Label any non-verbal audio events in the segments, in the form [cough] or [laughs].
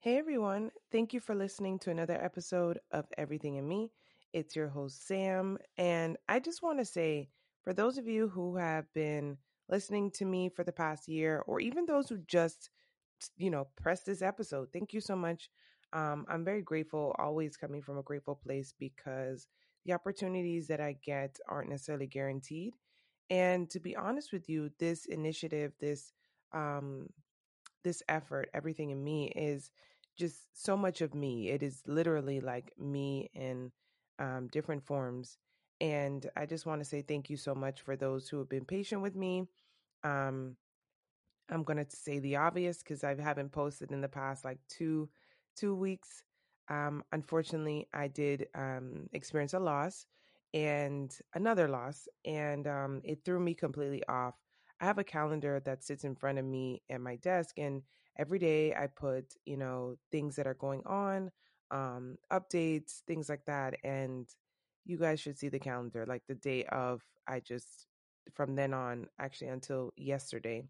Hey everyone, thank you for listening to another episode of Everything in Me. It's your host, Sam. And I just want to say, for those of you who have been listening to me for the past year, or even those who just, you know, press this episode, thank you so much. Um, I'm very grateful, always coming from a grateful place because the opportunities that I get aren't necessarily guaranteed. And to be honest with you, this initiative, this, um, this effort, everything in me is just so much of me. It is literally like me in um, different forms. And I just want to say thank you so much for those who have been patient with me. Um, I'm going to say the obvious because I haven't posted in the past like two two weeks. Um, unfortunately, I did um, experience a loss and another loss, and um, it threw me completely off. I have a calendar that sits in front of me at my desk, and every day I put, you know, things that are going on, um, updates, things like that. And you guys should see the calendar. Like the day of, I just, from then on, actually until yesterday,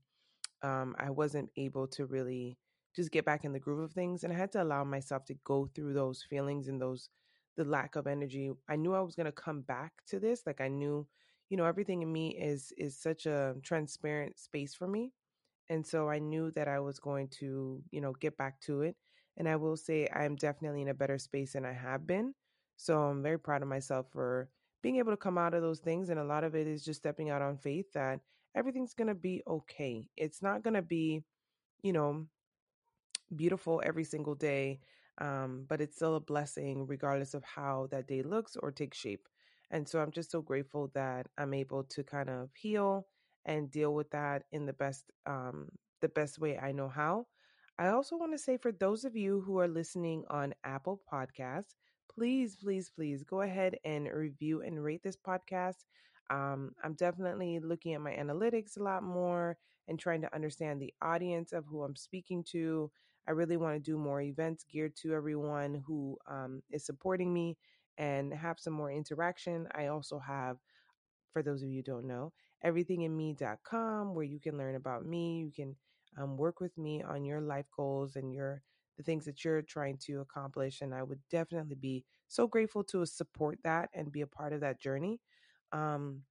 um, I wasn't able to really just get back in the groove of things. And I had to allow myself to go through those feelings and those, the lack of energy. I knew I was going to come back to this. Like I knew, you know, everything in me is, is such a transparent space for me. And so I knew that I was going to, you know, get back to it. And I will say I'm definitely in a better space than I have been. So I'm very proud of myself for being able to come out of those things. And a lot of it is just stepping out on faith that everything's going to be okay. It's not going to be, you know, beautiful every single day, um, but it's still a blessing regardless of how that day looks or takes shape. And so I'm just so grateful that I'm able to kind of heal and deal with that in the best um, the best way I know how. I also want to say for those of you who are listening on Apple Podcasts, please, please, please go ahead and review and rate this podcast. Um, I'm definitely looking at my analytics a lot more and trying to understand the audience of who I'm speaking to. I really want to do more events geared to everyone who um, is supporting me and have some more interaction. I also have, for those of you who don't know, everythinginme.com where you can learn about me. You can um, work with me on your life goals and your the things that you're trying to accomplish. And I would definitely be so grateful to support that and be a part of that journey. Um,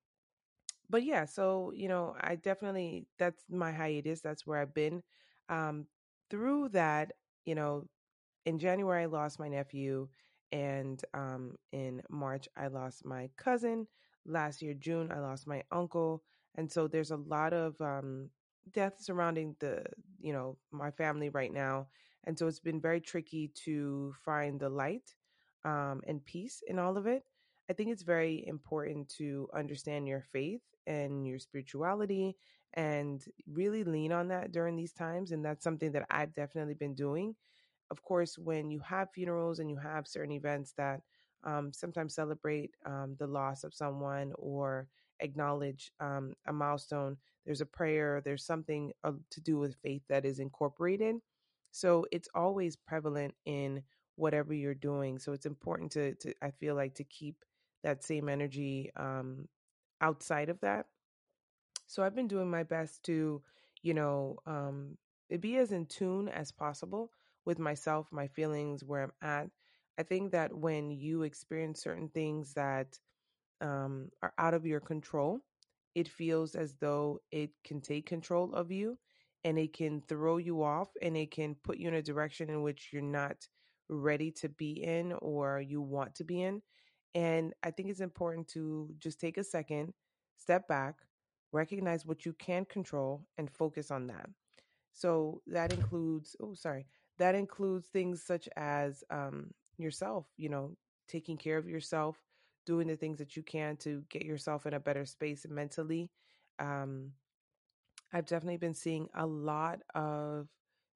but yeah, so you know, I definitely that's my hiatus. That's where I've been. Um, through that, you know, in January I lost my nephew, and um, in March I lost my cousin. Last year June I lost my uncle, and so there's a lot of um, death surrounding the you know my family right now, and so it's been very tricky to find the light um, and peace in all of it. I think it's very important to understand your faith and your spirituality and really lean on that during these times. And that's something that I've definitely been doing. Of course, when you have funerals and you have certain events that um, sometimes celebrate um, the loss of someone or acknowledge um, a milestone, there's a prayer, there's something uh, to do with faith that is incorporated. So it's always prevalent in whatever you're doing. So it's important to, to I feel like, to keep that same energy um, outside of that. So I've been doing my best to, you know, um, be as in tune as possible with myself, my feelings, where I'm at. I think that when you experience certain things that um, are out of your control, it feels as though it can take control of you and it can throw you off and it can put you in a direction in which you're not ready to be in or you want to be in. And I think it's important to just take a second, step back, recognize what you can control, and focus on that. So that includes, oh, sorry, that includes things such as um, yourself, you know, taking care of yourself, doing the things that you can to get yourself in a better space mentally. Um, I've definitely been seeing a lot of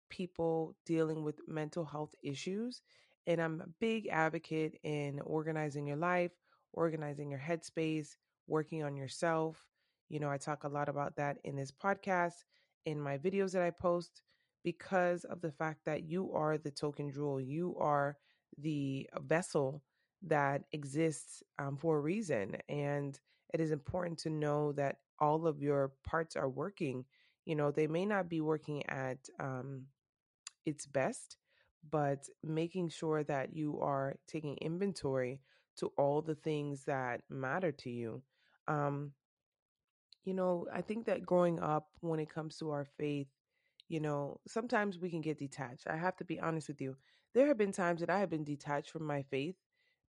people dealing with mental health issues. And I'm a big advocate in organizing your life, organizing your headspace, working on yourself. You know, I talk a lot about that in this podcast, in my videos that I post, because of the fact that you are the token jewel. You are the vessel that exists um, for a reason. And it is important to know that all of your parts are working. You know, they may not be working at um, its best, but making sure that you are taking inventory to all the things that matter to you. Um, you know, I think that growing up when it comes to our faith, you know, sometimes we can get detached. I have to be honest with you. There have been times that I have been detached from my faith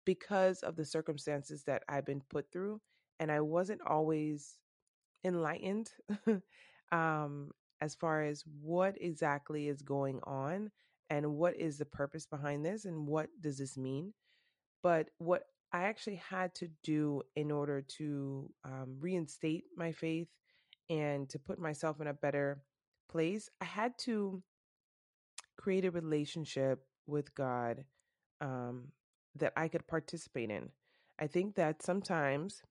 because of the circumstances that I've been put through, and I wasn't always enlightened [laughs] um, as far as what exactly is going on and what is the purpose behind this and what does this mean. But what I actually had to do in order to um, reinstate my faith and to put myself in a better place, I had to create a relationship with God um, that I could participate in. I think that sometimes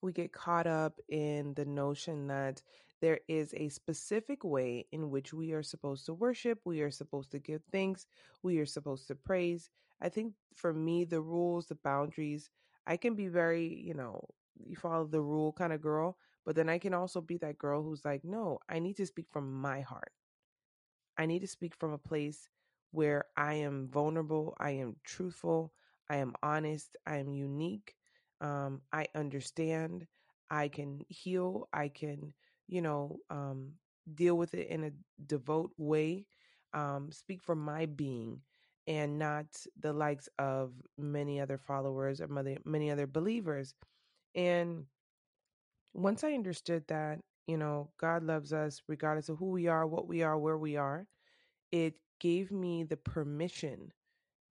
we get caught up in the notion that there is a specific way in which we are supposed to worship, we are supposed to give thanks, we are supposed to praise. I think for me, the rules, the boundaries, I can be very, you know, you follow the rule kind of girl, but then I can also be that girl who's like, no, I need to speak from my heart. I need to speak from a place where I am vulnerable, I am truthful, I am honest, I am unique, um, I understand, I can heal, I can, you know, um, deal with it in a devout way, um, speak from my being and not the likes of many other followers or many, many other believers. And once I understood that, you know, God loves us regardless of who we are, what we are, where we are, it gave me the permission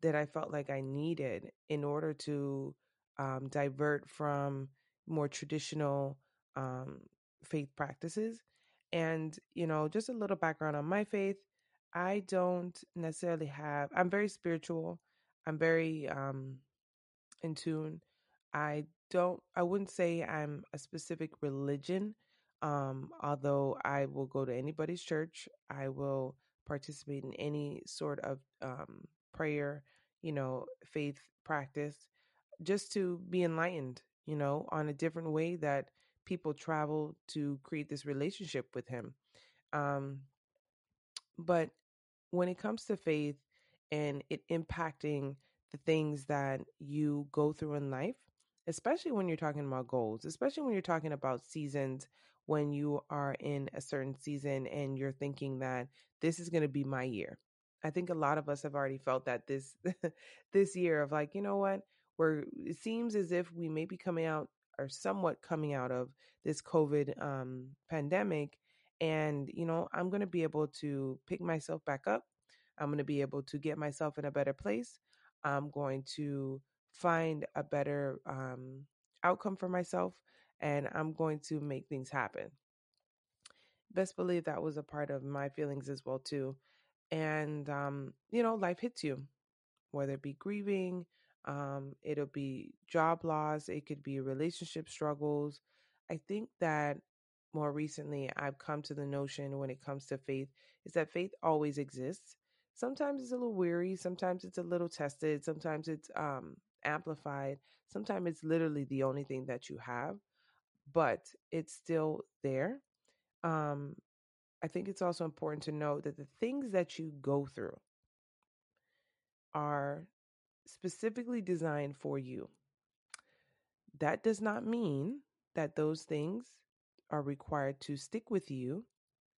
that I felt like I needed in order to um, divert from more traditional um, faith practices. And, you know, just a little background on my faith. I don't necessarily have, I'm very spiritual. I'm very um, in tune. I don't, I wouldn't say I'm a specific religion. Um, although I will go to anybody's church, I will participate in any sort of um, prayer, you know, faith practice, just to be enlightened, you know, on a different way that people travel to create this relationship with Him. Um, but when it comes to faith and it impacting the things that you go through in life, especially when you're talking about goals, especially when you're talking about seasons, when you are in a certain season and you're thinking that this is going to be my year. I think a lot of us have already felt that this [laughs] this year of like, you know what? Where it seems as if we may be coming out or somewhat coming out of this COVID um, pandemic and, you know, I'm going to be able to pick myself back up. I'm going to be able to get myself in a better place. I'm going to find a better um, outcome for myself and I'm going to make things happen. Best believe that was a part of my feelings as well too. And um, you know, life hits you, whether it be grieving, um, it'll be job loss, it could be relationship struggles. I think that more recently I've come to the notion when it comes to faith is that faith always exists. Sometimes it's a little weary, sometimes it's a little tested, sometimes it's um, amplified, sometimes it's literally the only thing that you have, but it's still there. Um, I think it's also important to know that the things that you go through are specifically designed for you. That does not mean that those things are required to stick with you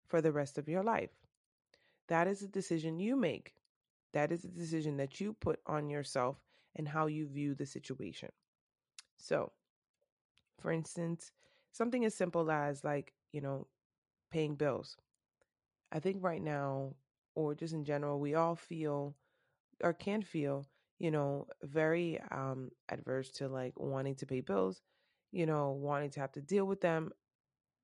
for the rest of your life. That is a decision you make. That is a decision that you put on yourself and how you view the situation. So, for instance, something as simple as like, you know, paying bills. I think right now, or just in general, we all feel or can feel, you know, very um adverse to like wanting to pay bills, you know, wanting to have to deal with them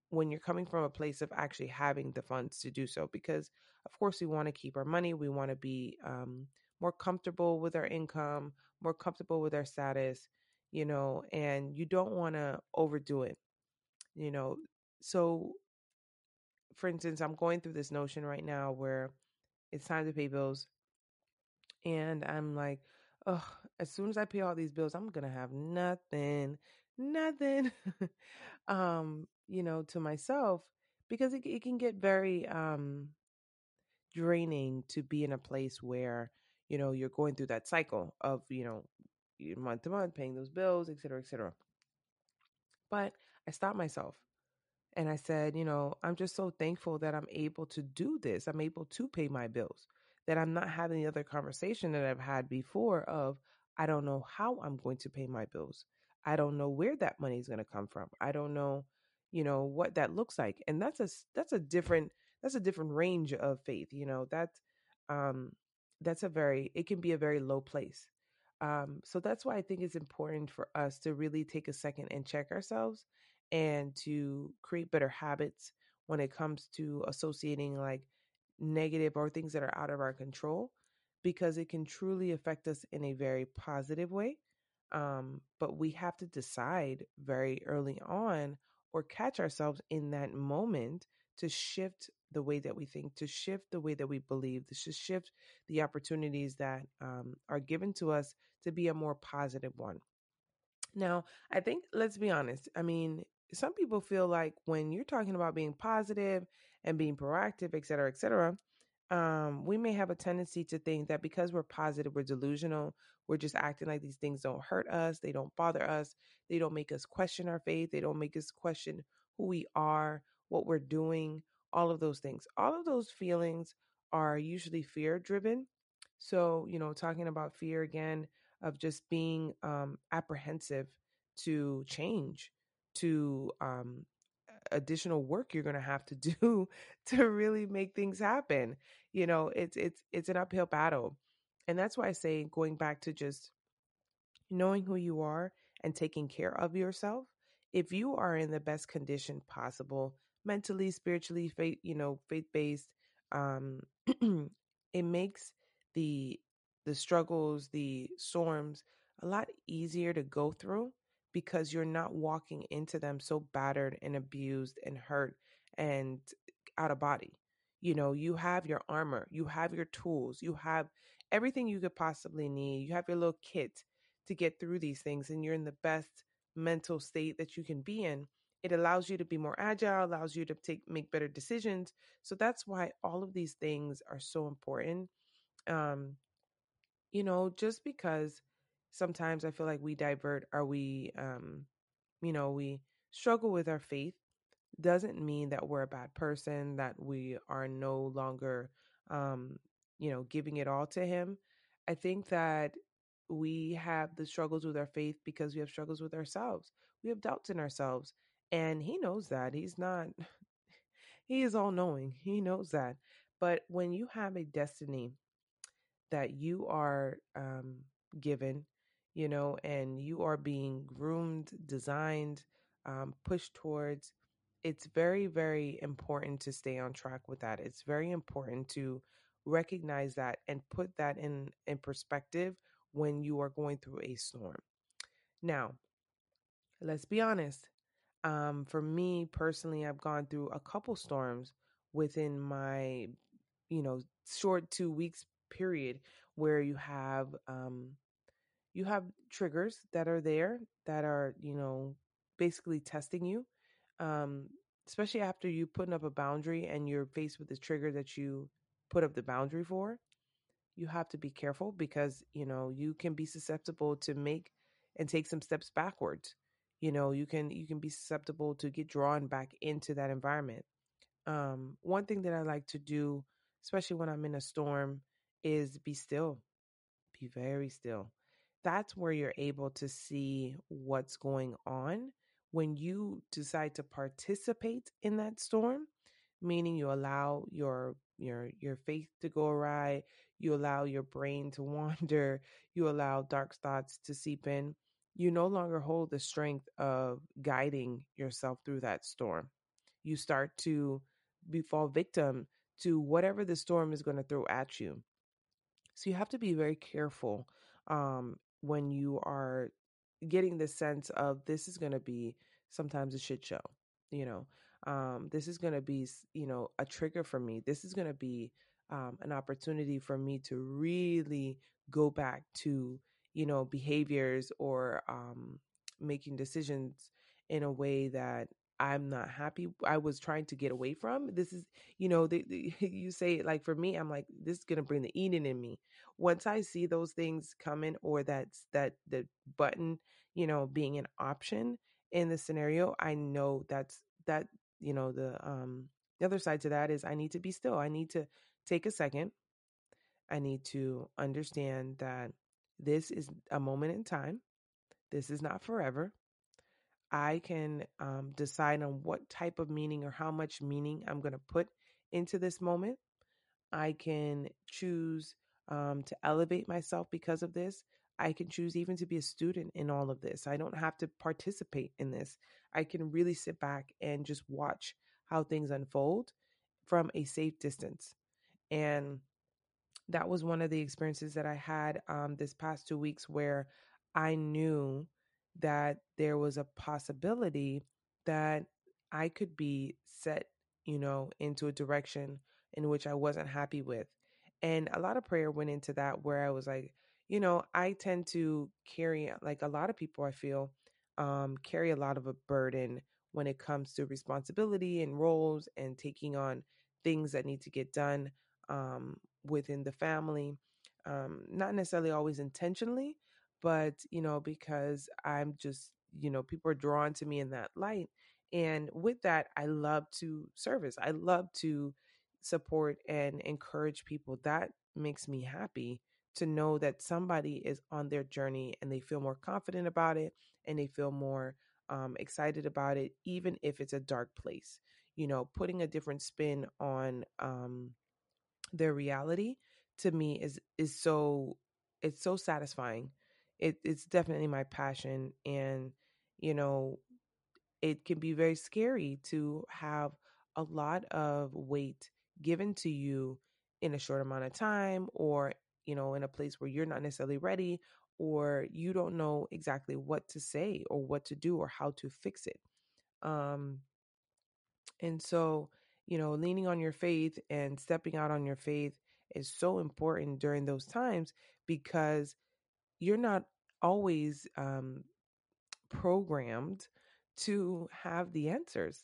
when you're coming from a place of actually having the funds to do so because of course we want to keep our money we want to be um, more comfortable with our income more comfortable with our status you know and you don't want to overdo it you know. So for instance i'm going through this notion right now where it's time to pay bills and i'm like oh as soon as i pay all these bills i'm gonna have nothing nothing. [laughs] Um you know to myself because it, it can get very um draining to be in a place where you know you're going through that cycle of you know month to month paying those bills et cetera et cetera. But i stopped myself and i said you know i'm just so thankful that i'm able to do this. I'm able to pay my bills that i'm not having the other conversation that i've had before of i don't know how i'm going to pay my bills. I don't know where that money is going to come from. I don't know you know what that looks like. And that's a that's a different that's a different range of faith you know that's um that's a very it can be a very low place. Um so that's why i think it's important for us to really take a second and check ourselves and to create better habits when it comes to associating like negative or things that are out of our control because it can truly affect us in a very positive way um, but we have to decide very early on or catch ourselves in that moment to shift the way that we think, to shift the way that we believe, to shift the opportunities that um, are given to us to be a more positive one. Now, I think, let's be honest. I mean, some people feel like when you're talking about being positive and being proactive, et cetera, et cetera, um, we may have a tendency to think that because we're positive, we're delusional, we're just acting like these things don't hurt us, they don't bother us, they don't make us question our faith, they don't make us question who we are, what we're doing, all of those things. All of those feelings are usually fear driven. So, you know, talking about fear again of just being um, apprehensive to change, to um, additional work you're going to have to [laughs] do to really make things happen you know it's it's it's an uphill battle and that's why i say going back to just knowing who you are and taking care of yourself if you are in the best condition possible mentally spiritually faith you know faith based um [clears throat] it makes the the struggles the storms a lot easier to go through because you're not walking into them so battered and abused and hurt and out of body. You know you have your armor you have your tools you have everything you could possibly need you have your little kit to get through these things and you're in the best mental state that you can be in it allows you to be more agile allows you to take make better decisions. So that's why all of these things are so important. Um you know just because sometimes i feel like we divert or we um you know we struggle with our faith doesn't mean that we're a bad person that we are no longer um you know giving it all to him. I think that we have the struggles with our faith because we have struggles with ourselves. We have doubts in ourselves and he knows that he's not [laughs] he is all knowing he knows that but when you have a destiny that you are um, given, you know, and you are being groomed, designed, um, pushed towards, it's very, very important to stay on track with that. It's very important to recognize that and put that in, in perspective when you are going through a storm. Now, let's be honest. Um, for me personally, I've gone through a couple storms within my, you know, short two weeks period where you have um you have triggers that are there that are you know basically testing you um especially after you putting up a boundary and you're faced with the trigger that you put up the boundary for you have to be careful because you know you can be susceptible to make and take some steps backwards you know you can you can be susceptible to get drawn back into that environment um one thing that i like to do especially when i'm in a storm is be still, be very still. That's where you're able to see what's going on when you decide to participate in that storm, meaning you allow your your your faith to go awry, you allow your brain to [laughs] wander, you allow dark thoughts to seep in. You no longer hold the strength of guiding yourself through that storm. You start to be fall victim to whatever the storm is going to throw at you. So you have to be very careful um, when you are getting the sense of this is going to be sometimes a shit show. You know, um, this is going to be, you know, a trigger for me. This is going to be um, an opportunity for me to really go back to, you know, behaviors or um, making decisions in a way that I'm not happy. I was trying to get away from. This is, you know, [laughs] you say like for me, I'm like this is gonna bring the Eden in me. Once I see those things coming, or that's that the button, you know, being an option in the scenario, I know that's that. You know, the um the other side to that is I need to be still. I need to take a second. I need to understand that this is a moment in time. This is not forever. I can um, decide on what type of meaning or how much meaning I'm going to put into this moment. I can choose um, to elevate myself because of this. I can choose even to be a student in all of this. I don't have to participate in this. I can really sit back and just watch how things unfold from a safe distance. And that was one of the experiences that I had um, this past two weeks where I knew that there was a possibility that I could be set, you know, into a direction in which I wasn't happy with. And a lot of prayer went into that where I was like, you know, I tend to carry, like a lot of people, I feel, um, carry a lot of a burden when it comes to responsibility and roles and taking on things that need to get done um, within the family. Um, not necessarily always intentionally, but you know because i'm just you know people are drawn to me in that light and with that i love to service i love to support and encourage people that makes me happy to know that somebody is on their journey and they feel more confident about it and they feel more um, excited about it even if it's a dark place you know putting a different spin on um, their reality to me is is so it's so satisfying. It, it's definitely my passion and you know it can be very scary to have a lot of weight given to you in a short amount of time or you know in a place where you're not necessarily ready or you don't know exactly what to say or what to do or how to fix it. Um and so you know leaning on your faith and stepping out on your faith is so important during those times because you're not always um, programmed to have the answers.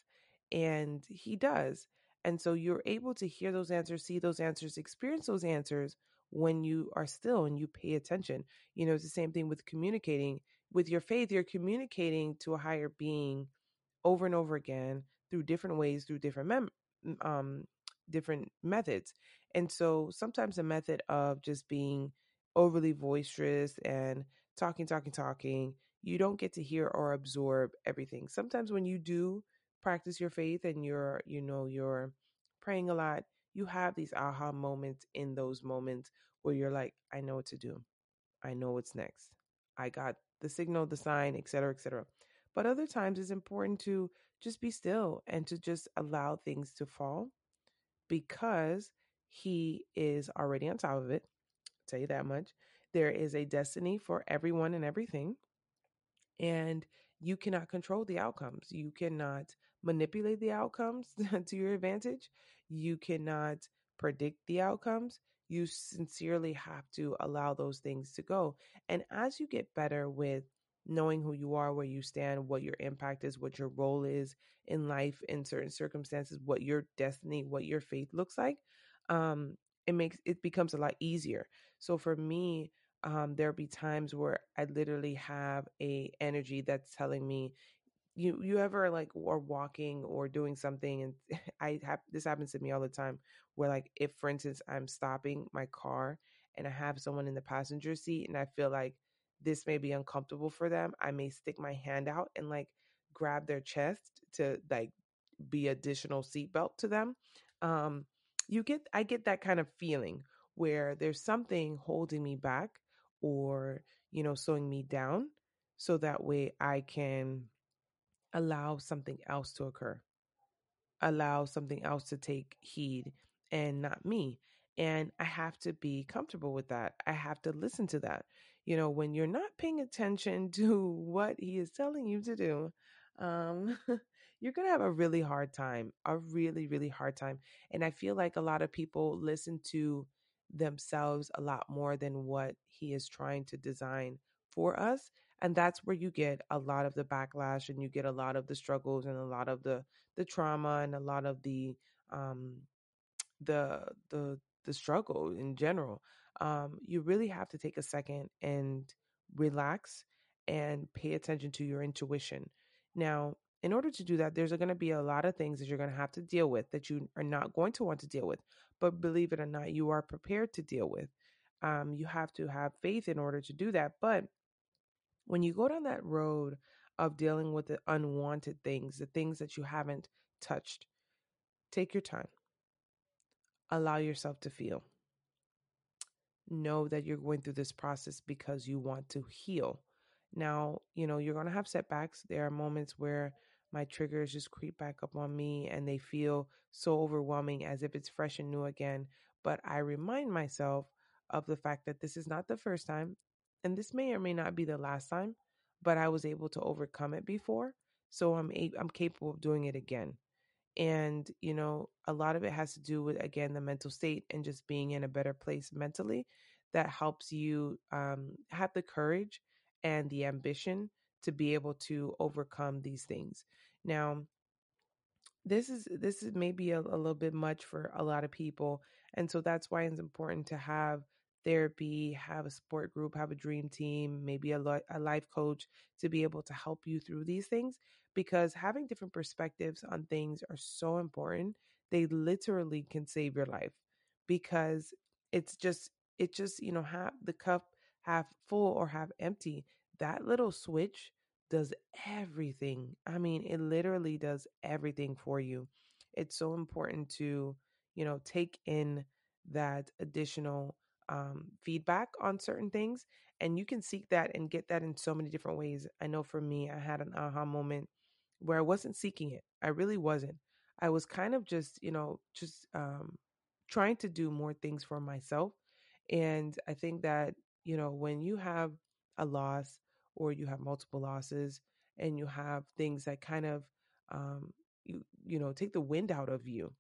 And he does. And so you're able to hear those answers, see those answers, experience those answers when you are still and you pay attention. You know, it's the same thing with communicating. With your faith, you're communicating to a higher being over and over again through different ways, through different mem- um, different methods. And so sometimes a method of just being overly boisterous and talking, talking, talking, you don't get to hear or absorb everything. Sometimes when you do practice your faith and you're, you know, you're praying a lot, you have these aha moments in those moments where you're like, I know what to do. I know what's next. I got the signal, the sign, etc., etc. But other times it's important to just be still and to just allow things to fall because he is already on top of it. I'll tell you that much. There is a destiny for everyone and everything. And you cannot control the outcomes. You cannot manipulate the outcomes [laughs] to your advantage. You cannot predict the outcomes. You sincerely have to allow those things to go. And as you get better with knowing who you are, where you stand, what your impact is, what your role is in life in certain circumstances, what your destiny, what your faith looks like, um, it makes it becomes a lot easier. So for me, um, there'll be times where I literally have a energy that's telling me, you you ever like are walking or doing something and [laughs] I have this happens to me all the time where like if for instance I'm stopping my car and I have someone in the passenger seat and I feel like this may be uncomfortable for them, I may stick my hand out and like grab their chest to like be additional seatbelt to them. Um, you get I get that kind of feeling where there's something holding me back or you know slowing me down so that way I can allow something else to occur allow something else to take heed and not me. And I have to be comfortable with that. I have to listen to that. You know, when you're not paying attention [laughs] to what he is telling you to do, um, [laughs] you're going to have a really hard time, a really, really hard time. And I feel like a lot of people listen to themselves a lot more than what he is trying to design for us. and that's where you get a lot of the backlash and you get a lot of the struggles and a lot of the the trauma and a lot of the um the the the struggle in general um you really have to take a second and relax and pay attention to your intuition now in order to do that there's going to be a lot of things that you're going to have to deal with that you are not going to want to deal with but believe it or not you are prepared to deal with um you have to have faith in order to do that but when you go down that road of dealing with the unwanted things, the things that you haven't touched, take your time. Allow yourself to feel. Know that you're going through this process because you want to heal. Now, you know, you're going to have setbacks. There are moments where my triggers just creep back up on me and they feel so overwhelming as if it's fresh and new again. But I remind myself of the fact that this is not the first time and this may or may not be the last time, but I was able to overcome it before. So I'm a- I'm capable of doing it again. And, you know, a lot of it has to do with, again, the mental state and just being in a better place mentally that helps you um, have the courage and the ambition to be able to overcome these things. Now, this is this is maybe a, a little bit much for a lot of people and so that's why it's important to have therapy have a support group have a dream team maybe a, a life coach to be able to help you through these things because having different perspectives on things are so important they literally can save your life because it's just it just you know have the cup half full or half empty that little switch does everything. I mean, it literally does everything for you. It's so important to, you know, take in that additional um, feedback on certain things. And you can seek that and get that in so many different ways. I know for me, I had an aha moment where I wasn't seeking it. I really wasn't. I was kind of just, you know, just um, trying to do more things for myself. And I think that, you know, when you have a loss, or you have multiple losses and you have things that kind of um, you you know take the wind out of you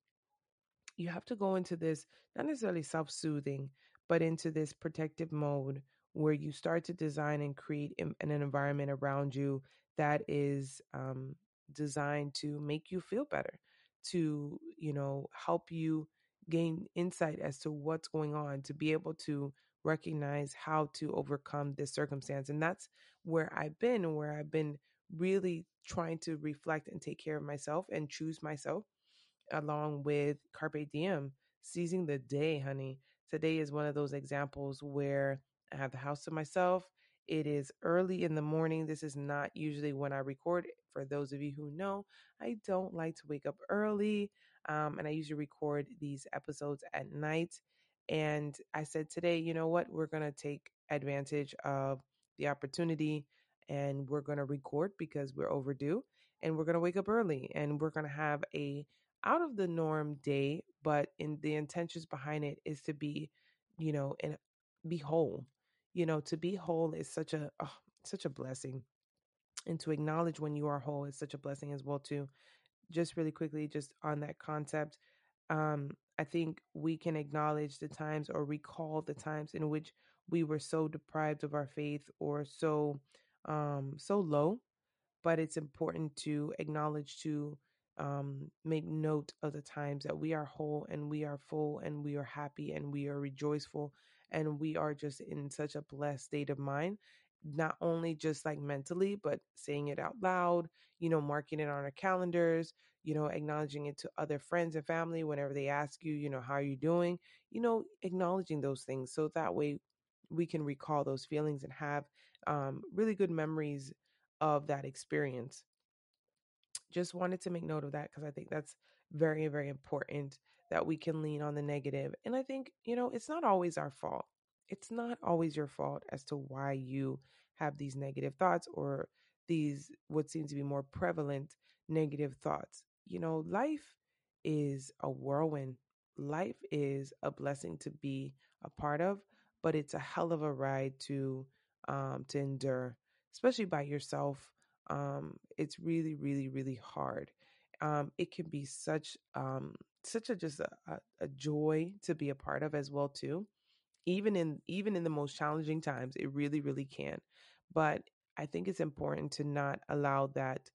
you have to go into this not necessarily self-soothing but into this protective mode where you start to design and create an environment around you that is um, designed to make you feel better to you know help you gain insight as to what's going on to be able to recognize how to overcome this circumstance and that's where i've been where i've been really trying to reflect and take care of myself and choose myself along with Carpe Diem, seizing the day, honey. Today is one of those examples where I have the house to myself. It is early in the morning. This is not usually when I record. For those of you who know, I don't like to wake up early. Um, and I usually record these episodes at night. And I said today, you know what? We're going to take advantage of the opportunity and we're going to record because we're overdue and we're going to wake up early and we're going to have a out of the norm day, but in the intentions behind it is to be, you know, and be whole. You know, to be whole is such a oh, such a blessing. And to acknowledge when you are whole is such a blessing as well too. Just really quickly, just on that concept, um, I think we can acknowledge the times or recall the times in which we were so deprived of our faith or so um, so low but it's important to acknowledge to um, make note of the times that we are whole and we are full and we are happy and we are rejoiceful and we are just in such a blessed state of mind not only just like mentally but saying it out loud you know marking it on our calendars you know acknowledging it to other friends and family whenever they ask you you know how are you doing you know acknowledging those things so that way we can recall those feelings and have um, really good memories of that experience. Just wanted to make note of that because I think that's very, very important that we can lean on the negative. And I think, you know, it's not always our fault. It's not always your fault as to why you have these negative thoughts or these, what seems to be more prevalent negative thoughts. You know, life is a whirlwind. Life is a blessing to be a part of, but it's a hell of a ride to um, to endure especially by yourself, um, it's really, really, really hard. Um, it can be such um, such a just a, a joy to be a part of as well too. Even in even in the most challenging times, it really, really can. But I think it's important to not allow that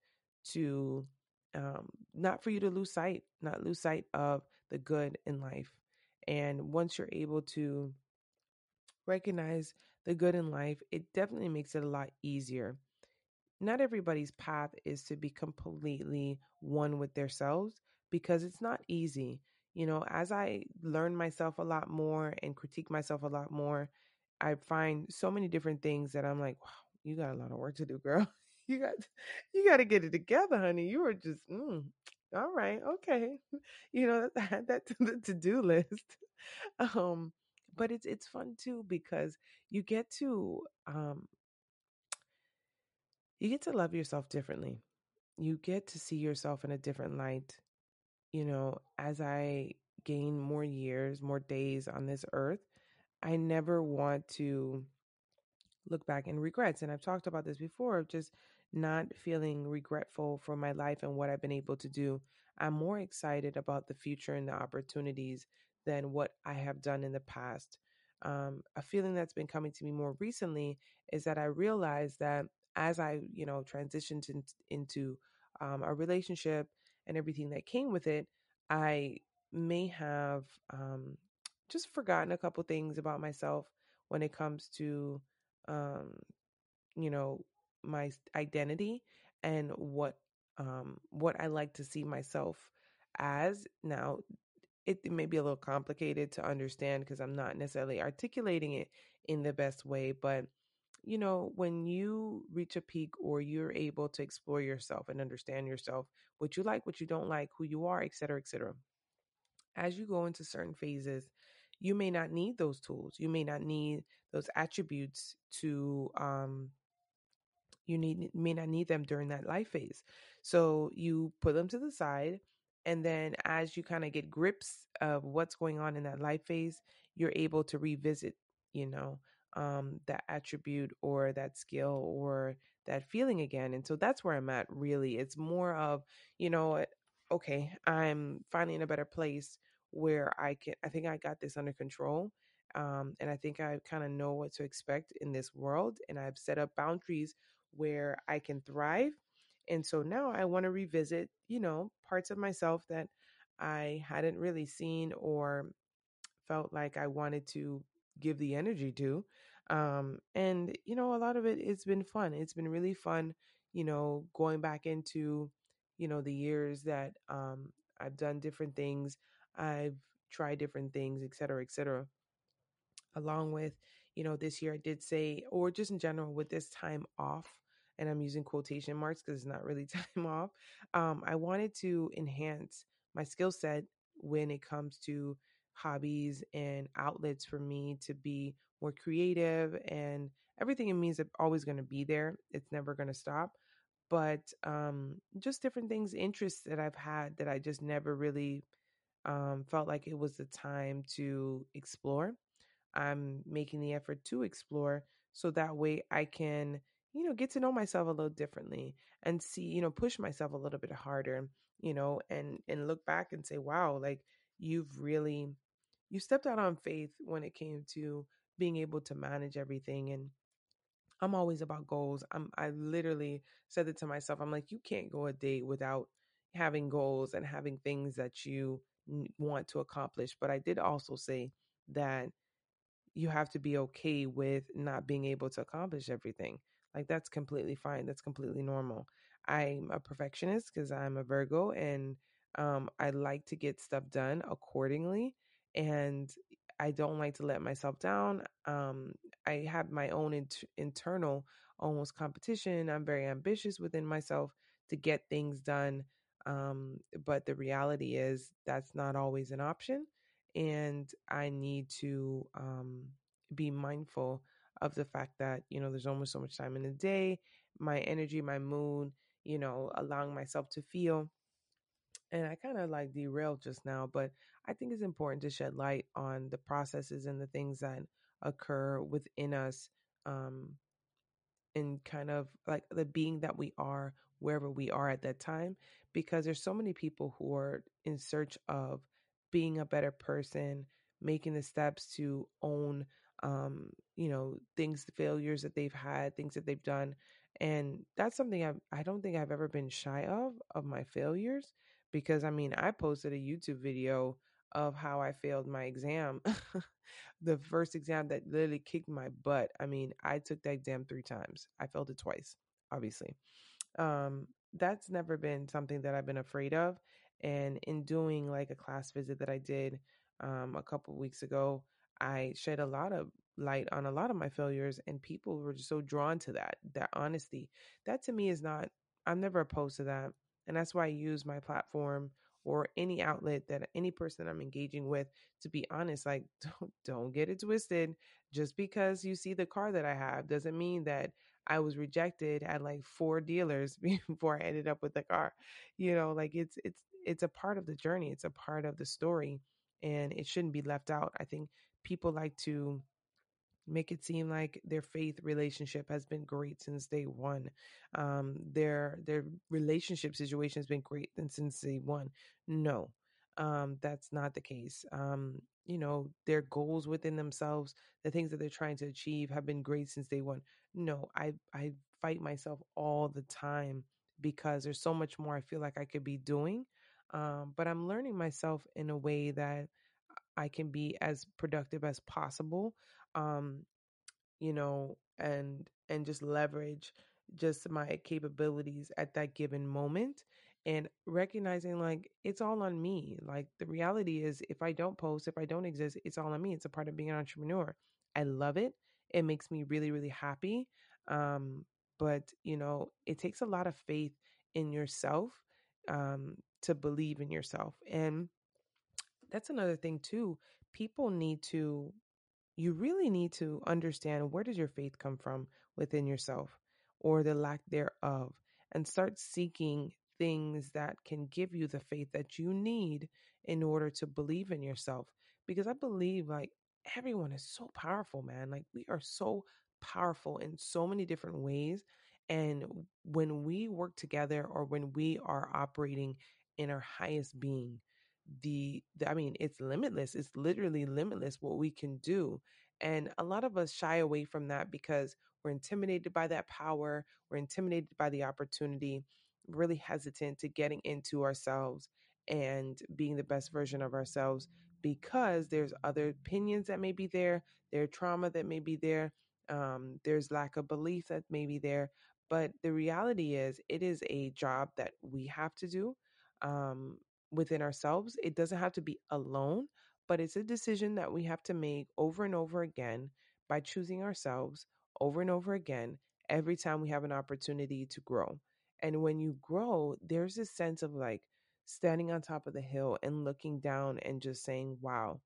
to um, not for you to lose sight, not lose sight of the good in life. And once you're able to recognize the good in life, it definitely makes it a lot easier. Not everybody's path is to be completely one with themselves because it's not easy. You know, as I learn myself a lot more and critique myself a lot more, I find so many different things that I'm like, wow, you got a lot of work to do, girl. You [laughs] got you got to get it together, honey. You were just mm, all right, okay. [laughs] You know add that that's the to-do list. [laughs] Um but it's it's fun too because you get to um you get to love yourself differently. You get to see yourself in a different light. You know, as I gain more years, more days on this earth, I never want to look back and regrets. And I've talked about this before of just not feeling regretful for my life and what I've been able to do. I'm more excited about the future and the opportunities than what I have done in the past. Um, a feeling that's been coming to me more recently is that I realized that as I, you know, transitioned in, into um, a relationship and everything that came with it, I may have um, just forgotten a couple things about myself when it comes to um, you know, my identity and what um what I like to see myself as. Now, it, it may be a little complicated to understand because I'm not necessarily articulating it in the best way, but you know, when you reach a peak or you're able to explore yourself and understand yourself, what you like, what you don't like, who you are, et cetera, et cetera. As you go into certain phases, you may not need those tools. You may not need those attributes to um, you need may not need them during that life phase. So you put them to the side and then as you kind of get grips of what's going on in that life phase, you're able to revisit, you know, um that attribute or that skill or that feeling again. And so that's where I'm at really. It's more of, you know, okay, I'm finally in a better place where I can I think I got this under control. Um, and I think I kind of know what to expect in this world. And I've set up boundaries where I can thrive. And so now I want to revisit, you know, parts of myself that I hadn't really seen or felt like I wanted to give the energy to. Um, and, you know, a lot of it, it's been fun. It's been really fun, you know, going back into, you know, the years that um, I've done different things, I've tried different things, et cetera, et cetera along with, you know, this year I did say, or just in general with this time off, and I'm using quotation marks because it's not really [laughs] time off. Um, I wanted to enhance my skill set when it comes to hobbies and outlets for me to be more creative and everything in me is always going to be there. It's never going to stop. But um, just different things, interests that I've had that I just never really um, felt like it was the time to explore. I'm making the effort to explore so that way I can, you know, get to know myself a little differently and see, you know, push myself a little bit harder, you know, and and look back and say, wow, like you've really you stepped out on faith when it came to being able to manage everything and I'm always about goals. I'm I literally said it to myself. I'm like you can't go a day without having goals and having things that you want to accomplish. But I did also say that you have to be okay with not being able to accomplish everything. Like that's completely fine. That's completely normal. I'm a perfectionist because I'm a Virgo and um, I like to get stuff done accordingly. And I don't like to let myself down. Um, I have my own int- internal almost competition. I'm very ambitious within myself to get things done. Um, but the reality is that's not always an option and I need to um, be mindful of the fact that you know there's only so much time in the day, my energy, my mood, you know, allowing myself to feel. And I kind of like derailed just now, but I think it's important to shed light on the processes and the things that occur within us um, and kind of like the being that we are wherever we are at that time because there's so many people who are in search of being a better person, making the steps to own um, you know, things failures that they've had, things that they've done And that's something I I don't think I've ever been shy of of my failures because I mean, I posted a YouTube video of how I failed my exam. [laughs] the first exam that literally kicked my butt. I mean, I took that exam 3 times. I failed it twice, obviously. Um that's never been something that I've been afraid of and in doing like a class visit that I did um a couple weeks ago, I shed a lot of light on a lot of my failures and people were just so drawn to that that honesty that to me is not i'm never opposed to that and that's why i use my platform or any outlet that any person i'm engaging with to be honest like [laughs] don't, don't get it twisted. Just because you see the car that i have doesn't mean that i was rejected at like four dealers [laughs] before i ended up with the car. You know like it's it's it's a part of the journey it's a part of the story and it shouldn't be left out. I think people like to make it seem like their faith relationship has been great since day one. Um, their their relationship situation has been great since day one. No, um, that's not the case. Um, you know, their goals within themselves, the things that they're trying to achieve, have been great since day one. No, I I fight myself all the time because there's so much more I feel like I could be doing. Um, but I'm learning myself in a way that I can be as productive as possible. Um, you know, and and just leverage just my capabilities at that given moment and recognizing like it's all on me. Like the reality is if I don't post, if I don't exist, it's all on me. It's a part of being an entrepreneur. I love it. It makes me really really happy. Um but, you know, it takes a lot of faith in yourself um to believe in yourself. And that's another thing too. People need to you really need to understand where does your faith come from within yourself or the lack thereof and start seeking things that can give you the faith that you need in order to believe in yourself because i believe like everyone is so powerful man like we are so powerful in so many different ways and when we work together or when we are operating in our highest being the, the I mean, it's limitless. It's literally limitless what we can do. And a lot of us shy away from that because we're intimidated by that power, we're intimidated by the opportunity, really hesitant to getting into ourselves and being the best version of ourselves because there's other opinions that may be there, there's trauma that may be there, um, there's lack of belief that may be there. But the reality is, it is a job that we have to do. Um, within ourselves. It doesn't have to be alone, but it's a decision that we have to make over and over again by choosing ourselves over and over again every time we have an opportunity to grow. And when you grow, there's this sense of like standing on top of the hill and looking down and just saying, wow,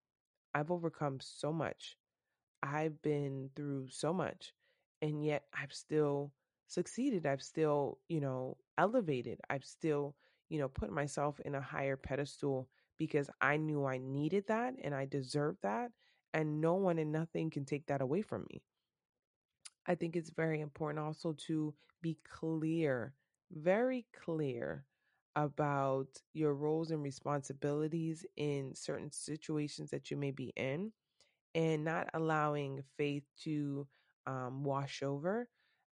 I've overcome so much. I've been through so much, and yet I've still succeeded. I've still, you know, elevated. I've still you know, put myself in a higher pedestal because I knew I needed that and I deserved that. And no one and nothing can take that away from me. I think it's very important also to be clear, very clear about your roles and responsibilities in certain situations that you may be in and not allowing faith to um, wash over.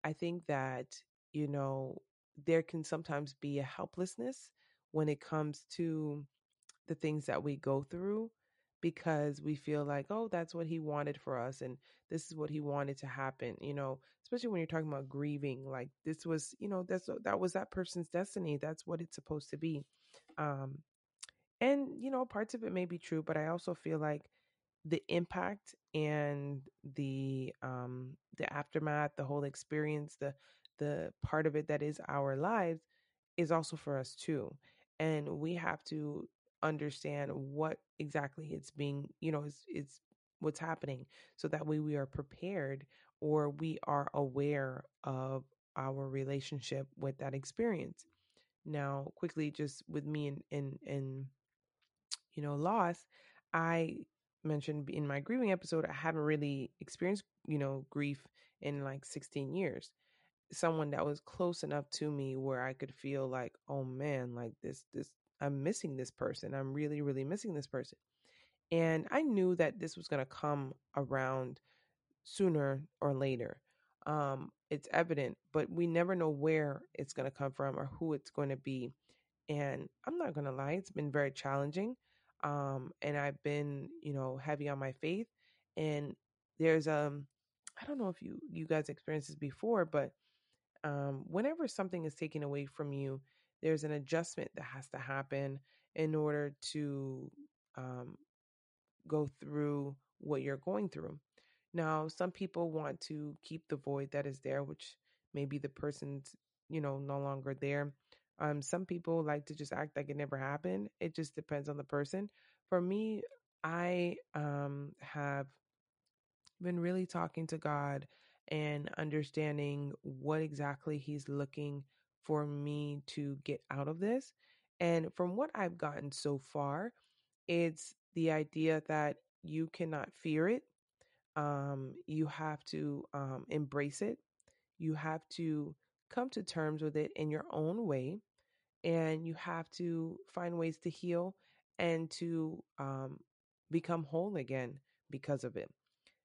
I think that, you know, there can sometimes be a helplessness when it comes to the things that we go through because we feel like, oh, that's what he wanted for us and this is what he wanted to happen, you know, especially when you're talking about grieving, like this was, you know, that's that was that person's destiny. That's what it's supposed to be. Um and you know, parts of it may be true, but I also feel like the impact and the um the aftermath the whole experience the the part of it that is our lives is also for us too and we have to understand what exactly it's being you know it's it's what's happening so that way we are prepared or we are aware of our relationship with that experience now quickly just with me and and and you know loss i mentioned in my grieving episode, I haven't really experienced, you know, grief in like 16 years. Someone that was close enough to me where I could feel like, oh man, like this, this, I'm missing this person. I'm really, really missing this person. And I knew that this was going to come around sooner or later. um, it's evident, but we never know where it's going to come from or who it's going to be. And I'm not going to lie, it's been very challenging. Um, and I've been, you know, heavy on my faith. And there's, um, I don't know if you, you guys experienced this before, but um, whenever something is taken away from you, there's an adjustment that has to happen in order to um, go through what you're going through. Now, some people want to keep the void that is there, which maybe the person's, you know, no longer there. Um, some people like to just act like it never happened. It just depends on the person. For me, I um, have been really talking to God and understanding what exactly He's looking for me to get out of this. And from what I've gotten so far, it's the idea that you cannot fear it. Um, you have to um, embrace it. You have to come to terms with it in your own way. And you have to find ways to heal and to um, become whole again because of it.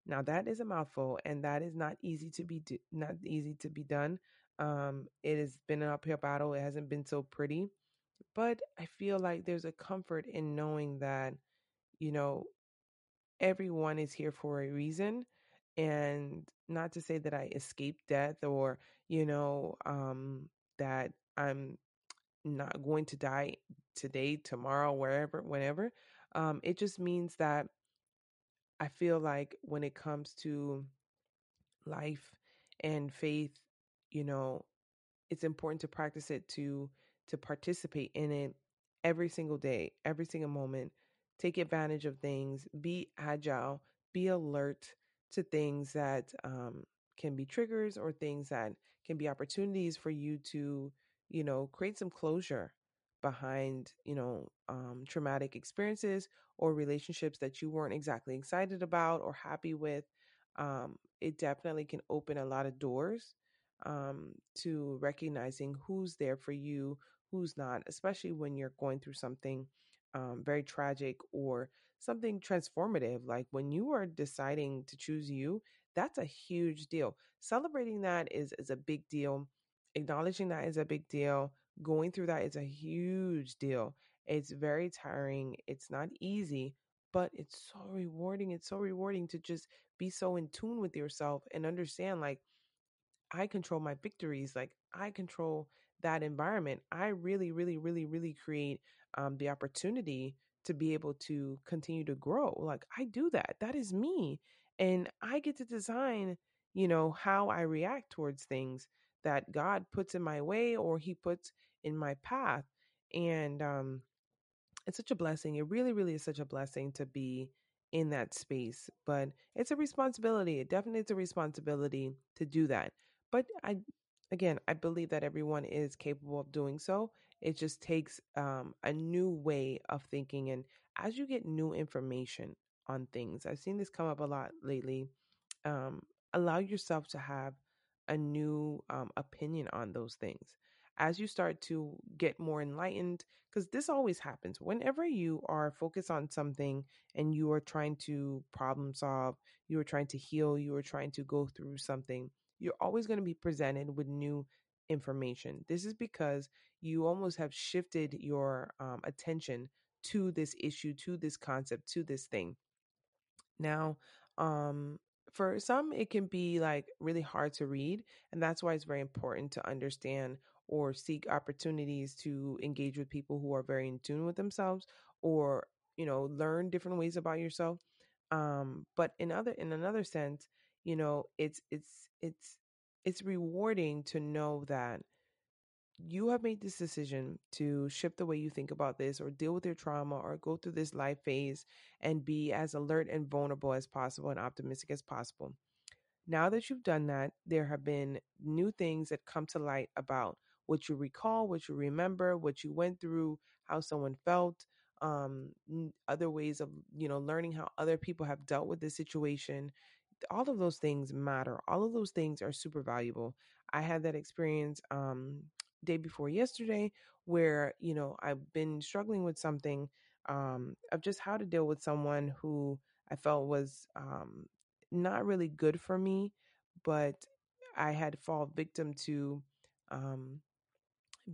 Now that is a mouthful, and that is not easy to be do- not easy to be done. Um, it has been an uphill battle. It hasn't been so pretty, but I feel like there's a comfort in knowing that you know everyone is here for a reason, and not to say that I escaped death or you know um, that I'm not going to die today, tomorrow, wherever, whenever. Um, it just means that I feel like when it comes to life and faith, you know, it's important to practice it to to participate in it every single day, every single moment. Take advantage of things, be agile, be alert to things that um, can be triggers or things that can be opportunities for you to, you know, create some closure behind, you know, um, traumatic experiences or relationships that you weren't exactly excited about or happy with. Um, it definitely can open a lot of doors um, to recognizing who's there for you, who's not, especially when you're going through something um, very tragic or something transformative. Like when you are deciding to choose you, that's a huge deal. Celebrating that is is a big deal. Acknowledging that is a big deal. Going through that is a huge deal. It's very tiring. It's not easy, but it's so rewarding. It's so rewarding to just be so in tune with yourself and understand like I control my victories. Like I control that environment. I really, really, really, really create um, the opportunity to be able to continue to grow. Like I do that. That is me. And I get to design, you know, how I react towards things that God puts in my way or he puts in my path. And um it's such a blessing. It really, really is such a blessing to be in that space. But it's a responsibility. It definitely is a responsibility to do that. But I, again, I believe that everyone is capable of doing so. It just takes um, a new way of thinking. And as you get new information on things, I've seen this come up a lot lately. Um, allow yourself to have a new um, opinion on those things as you start to get more enlightened, because this always happens whenever you are focused on something and you are trying to problem solve, you are trying to heal, you are trying to go through something, you're always going to be presented with new information. This is because you almost have shifted your um, attention to this issue, to this concept, to this thing. Now, um, for some, it can be like really hard to read, and that's why it's very important to understand or seek opportunities to engage with people who are very in tune with themselves or you know learn different ways about yourself. Um but in other in another sense you know it's it's it's it's rewarding to know that you have made this decision to shift the way you think about this or deal with your trauma or go through this life phase and be as alert and vulnerable as possible and optimistic as possible. Now that you've done that, there have been new things that come to light about what you recall, what you remember, what you went through, how someone felt, um, other ways of, you know, learning how other people have dealt with this situation all of those things matter. All of those things are super valuable. I had that experience um day before yesterday where, you know, I've been struggling with something um of just how to deal with someone who I felt was um not really good for me, but I had fall victim to um,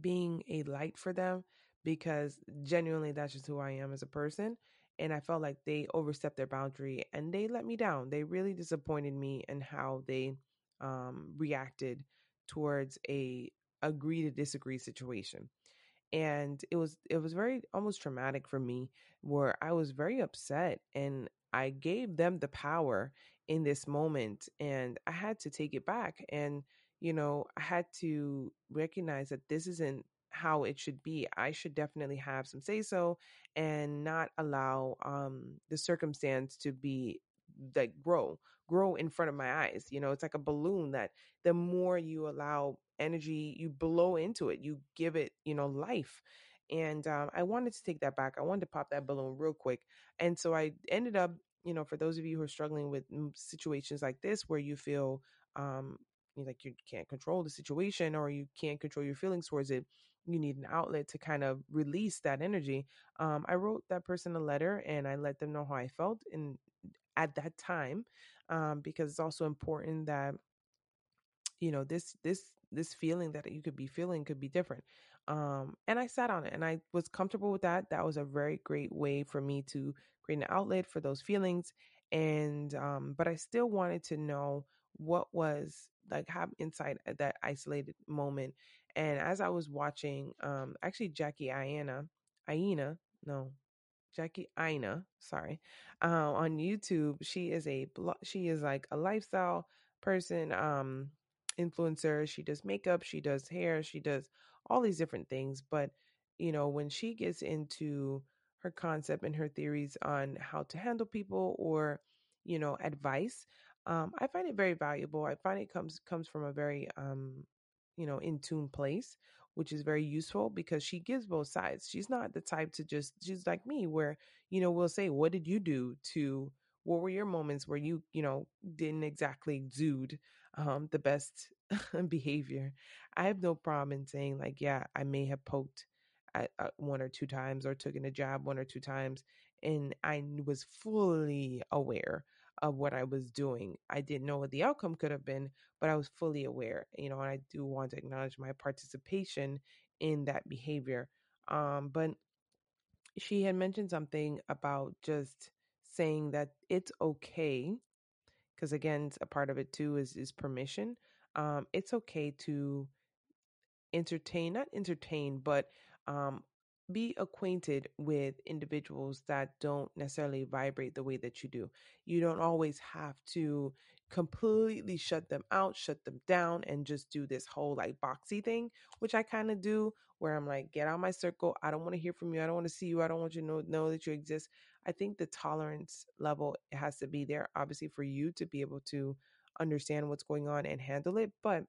being a light for them because genuinely that's just who I am as a person. And I felt like they overstepped their boundary and they let me down. They really disappointed me in how they um, reacted towards a agree to disagree situation and it was it was very almost traumatic for me where i was very upset and i gave them the power in this moment and i had to take it back and you know i had to recognize that this isn't how it should be i should definitely have some say so and not allow um the circumstance to be like grow grow in front of my eyes you know it's like a balloon that the more you allow energy you blow into it you give it you know life. And um, i wanted to take that back i wanted to pop that balloon real quick and so i ended up you know for those of you who are struggling with situations like this where you feel um like you can't control the situation or you can't control your feelings towards it you need an outlet to kind of release that energy um, i wrote that person a letter and i let them know how i felt and at that time um, because it's also important that you know this this this feeling that you could be feeling could be different um and i sat on it and i was comfortable with that. That was a very great way for me to create an outlet for those feelings and um but i still wanted to know what was like have insight at that isolated moment and as i was watching um actually jackie iana aina no Jackie Aina, sorry, uh, on YouTube. She is a she is like a lifestyle person, um, influencer. She does makeup, she does hair, she does all these different things. But you know, when she gets into her concept and her theories on how to handle people or you know advice, um, I find it very valuable. I find it comes comes from a very um, you know in tune place which is very useful because she gives both sides. She's not the type to just, she's like me, where, you know, we'll say, What did you do to, what were your moments where you, you know, didn't exactly exude um, the best [laughs] behavior? I have no problem in saying, like, yeah, I may have poked at, uh, one or two times or taken a jab one or two times. And I was fully aware of what I was doing. I didn't know what the outcome could have been, but I was fully aware, you know, and I do want to acknowledge my participation in that behavior. Um, but she had mentioned something about just saying that it's okay because again a part of it too is is permission um it's okay to entertain not entertain but um be acquainted with individuals that don't necessarily vibrate the way that you do. You don't always have to completely shut them out, shut them down, and just do this whole like boxy thing, which I kind of do, where I'm like, get out of my circle. I don't want to hear from you. I don't want to see you. I don't want you to know, know that you exist. I think the tolerance level has to be there, obviously, for you to be able to understand what's going on and handle it. But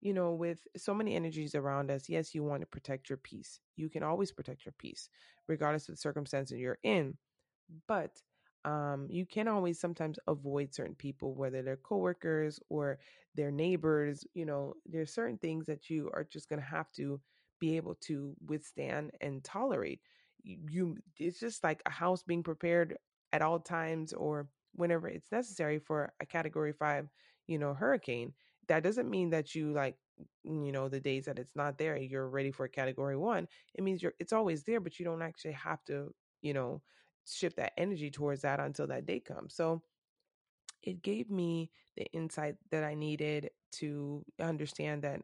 you know, with so many energies around us, yes, you want to protect your peace. You can always protect your peace, regardless of the circumstances you're in. But um, you can always sometimes avoid certain people, whether they're coworkers or their neighbors. You know, there's certain things that you are just going to have to be able to withstand and tolerate. You, you, it's just like a house being prepared at all times or whenever it's necessary for a Category Five, you know, hurricane that doesn't mean that you like you know the days that it's not there you're ready for category one it means you're it's always there but you don't actually have to you know shift that energy towards that until that day comes. So it gave me the insight that i needed to understand that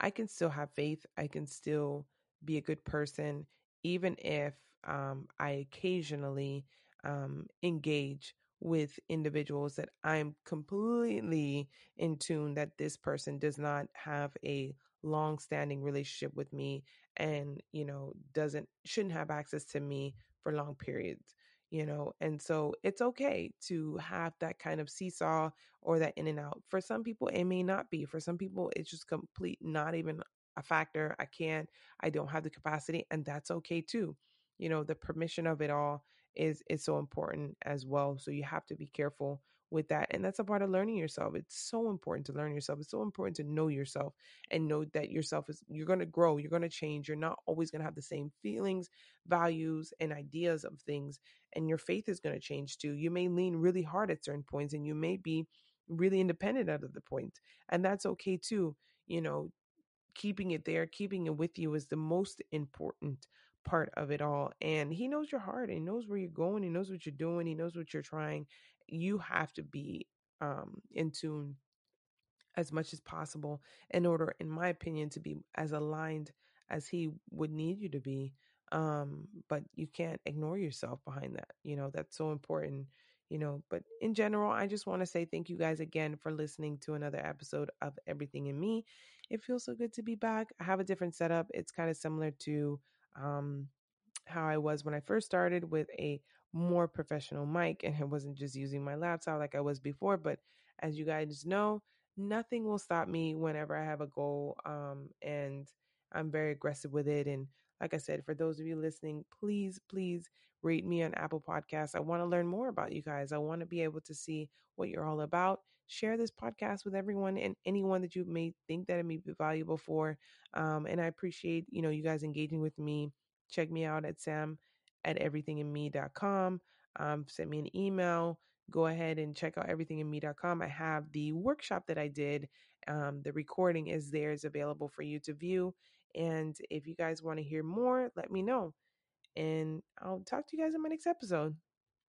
i can still have faith i can still be a good person even if um, i occasionally um, engage with individuals that I'm completely in tune that this person does not have a long standing relationship with me and, you know, doesn't, shouldn't have access to me for long periods, you know? And so it's okay to have that kind of seesaw or that in and out. For some people, it may not be. For some people, it's just complete, not even a factor. I can't, I don't have the capacity, and that's okay too. You know, the permission of it all is is so important as well. So you have to be careful with that. And that's a part of learning yourself. It's so important to learn yourself. It's so important to know yourself and know that yourself is you're going to grow, you're going to change. You're not always going to have the same feelings, values, and ideas of things. And your faith is going to change too. You may lean really hard at certain points and you may be really independent out of the. And that's okay too. You know, keeping it there, keeping it with you is the most important part of it all. And he knows your heart, he knows where you're going, he knows what you're doing, he knows what you're trying. You have to be um, in tune as much as possible in order, in my opinion, to be as aligned as he would need you to be. Um, but you can't ignore yourself behind that. You know, that's so important you know but in general i just want to say thank you guys again for listening to another episode of everything in me it feels so good to be back i have a different setup it's kind of similar to um how i was when i first started with a more professional mic and i wasn't just using my laptop like i was before but as you guys know nothing will stop me whenever i have a goal um and i'm very aggressive with it and like I said, for those of you listening, please, please rate me on Apple Podcasts. I want to learn more about you guys. I want to be able to see what you're all about. Share this podcast with everyone and anyone that you may think that it may be valuable for. Um, and I appreciate, you know, you guys engaging with me. Check me out at sam at everythinginme.com. Um, send me an email. Go ahead and check out everythinginme.com. I have the workshop that I did. Um, the recording is there, is available for you to view. And if you guys want to hear more, let me know. And I'll talk to you guys in my next episode.